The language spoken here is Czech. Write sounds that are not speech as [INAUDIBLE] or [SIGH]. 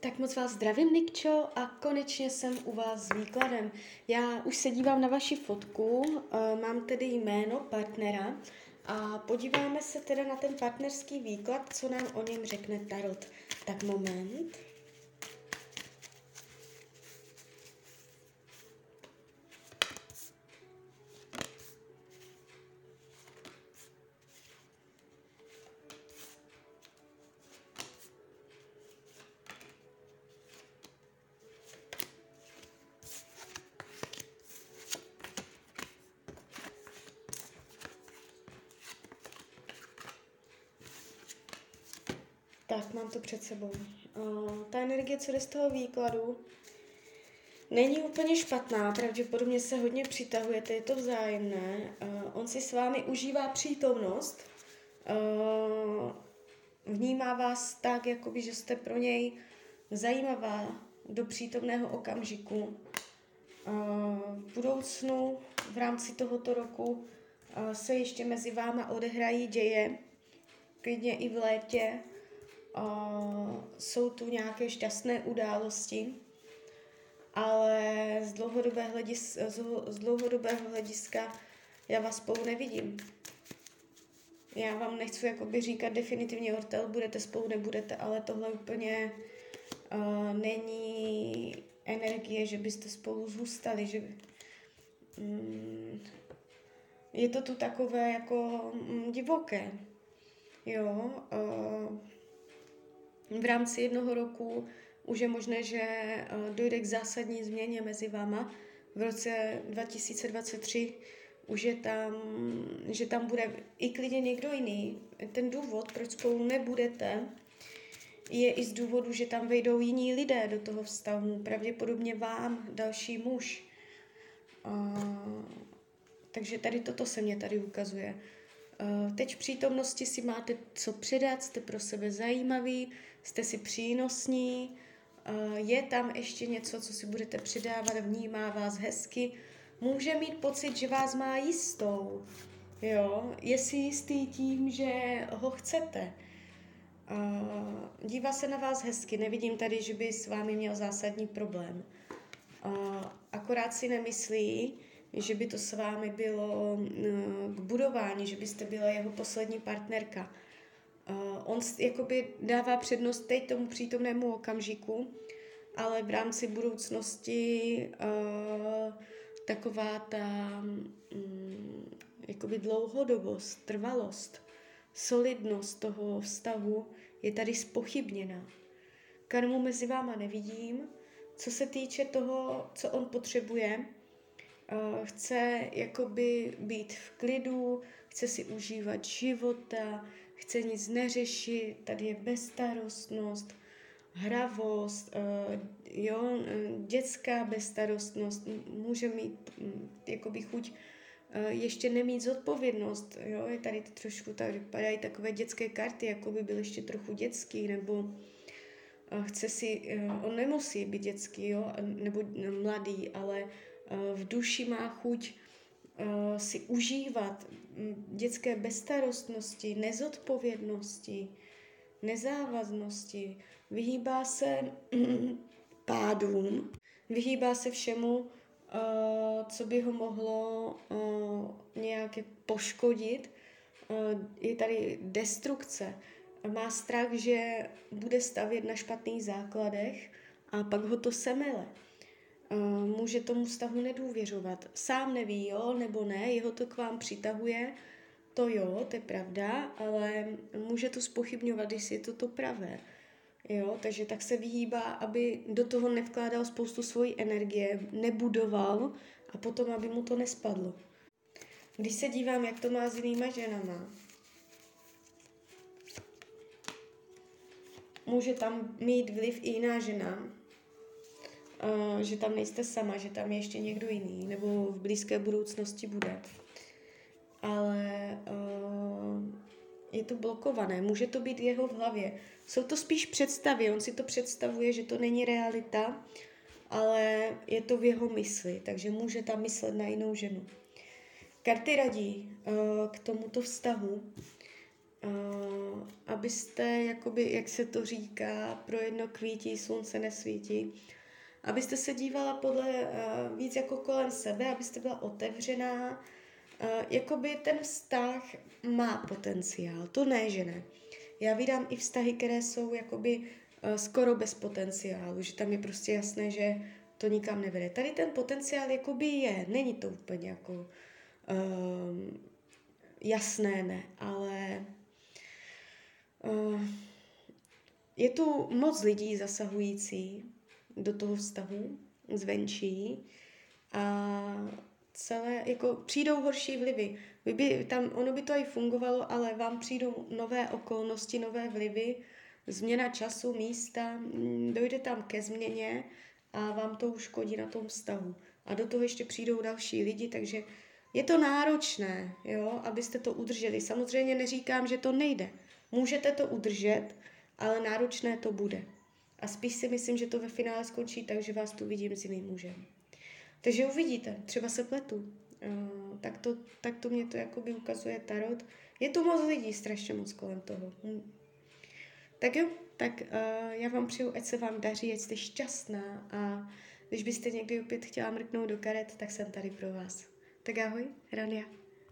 Tak moc vás zdravím, Nikčo, a konečně jsem u vás s výkladem. Já už se dívám na vaši fotku, uh, mám tedy jméno partnera a podíváme se teda na ten partnerský výklad, co nám o něm řekne Tarot. Tak moment. Tak, mám to před sebou. Uh, ta energie, co jde z toho výkladu, není úplně špatná, pravděpodobně se hodně přitahujete, je to vzájemné. Uh, on si s vámi užívá přítomnost, uh, vnímá vás tak, jakoby, že jste pro něj zajímavá do přítomného okamžiku. V budoucnu, v rámci tohoto roku, se ještě mezi váma odehrají děje, klidně i v létě, jsou tu nějaké šťastné události, ale z dlouhodobého, hledis, z dlouhodobého hlediska já vás spolu nevidím. Já vám nechci jakoby říkat definitivně ortel, budete spolu, nebudete, ale tohle úplně uh, není energie, že byste spolu zůstali, že mm, je to tu takové jako mm, divoké. Jo, uh, v rámci jednoho roku už je možné, že eh, dojde k zásadní změně mezi váma. V roce 2023 už je tam, že tam bude i klidně někdo jiný. Ten důvod, proč spolu nebudete, je i z důvodu, že tam vejdou jiní lidé do toho vztahu. Pravděpodobně vám, další muž. Uh, takže tady toto se mě tady ukazuje. Uh, teď v přítomnosti si máte co předat, jste pro sebe zajímaví, jste si přínosní, je tam ještě něco, co si budete přidávat, vnímá vás hezky, může mít pocit, že vás má jistou, jo, je si jistý tím, že ho chcete. Dívá se na vás hezky, nevidím tady, že by s vámi měl zásadní problém. Akorát si nemyslí, že by to s vámi bylo k budování, že byste byla jeho poslední partnerka Uh, on jakoby dává přednost teď tomu přítomnému okamžiku, ale v rámci budoucnosti uh, taková ta um, jakoby dlouhodobost, trvalost, solidnost toho vztahu je tady spochybněna. Karmu mezi váma nevidím. Co se týče toho, co on potřebuje, chce jakoby být v klidu, chce si užívat života, chce nic neřešit, tady je bezstarostnost, hravost, uh, jo, dětská bezstarostnost, může mít um, jakoby chuť ještě nemít zodpovědnost, jo, je tady trošku, tady vypadají takové dětské karty, jako by byl ještě trochu dětský, nebo chce si, on nemusí být dětský, jo, nebo mladý, ale v duši má chuť uh, si užívat dětské bezstarostnosti, nezodpovědnosti, nezávaznosti, vyhýbá se [CLEARS THROAT] pádům, vyhýbá se všemu, uh, co by ho mohlo nějak poškodit. Je tady destrukce. Má strach, že bude stavět na špatných základech a pak ho to semele. Může tomu vztahu nedůvěřovat. Sám neví, jo, nebo ne, jeho to k vám přitahuje, to jo, to je pravda, ale může to spochybňovat, jestli je to to pravé. Jo, takže tak se vyhýbá, aby do toho nevkládal spoustu svojí energie, nebudoval a potom, aby mu to nespadlo. Když se dívám, jak to má s jinýma ženama, může tam mít vliv i jiná žena, uh, že tam nejste sama, že tam je ještě někdo jiný, nebo v blízké budoucnosti bude. Ale uh, je to blokované, může to být jeho v hlavě. Jsou to spíš představy, on si to představuje, že to není realita, ale je to v jeho mysli, takže může tam myslet na jinou ženu. Karty radí uh, k tomuto vztahu, uh, abyste, jakoby, jak se to říká, pro jedno kvítí, slunce nesvítí, abyste se dívala podle uh, víc jako kolem sebe, abyste byla otevřená, uh, jakoby ten vztah má potenciál, to ne, že ne. Já vydám i vztahy, které jsou jakoby uh, skoro bez potenciálu, že tam je prostě jasné, že to nikam nevede. Tady ten potenciál jakoby je, není to úplně jako uh, jasné, ne, ale uh, je tu moc lidí zasahující do toho vztahu zvenčí a celé, jako přijdou horší vlivy. Vy by, tam, ono by to i fungovalo, ale vám přijdou nové okolnosti, nové vlivy, změna času, místa, mm, dojde tam ke změně a vám to uškodí na tom vztahu. A do toho ještě přijdou další lidi, takže je to náročné, jo, abyste to udrželi. Samozřejmě neříkám, že to nejde. Můžete to udržet, ale náročné to bude. A spíš si myslím, že to ve finále skončí tak, že vás tu vidím s jiným mužem. Takže uvidíte, třeba se pletu. Uh, tak, to, tak to mě to jakoby ukazuje Tarot. Je tu moc lidí, strašně moc kolem toho. Hm. Tak jo, tak uh, já vám přeju, ať se vám daří, ať jste šťastná a když byste někdy opět chtěla mrknout do karet, tak jsem tady pro vás. Tak ahoj, Rania.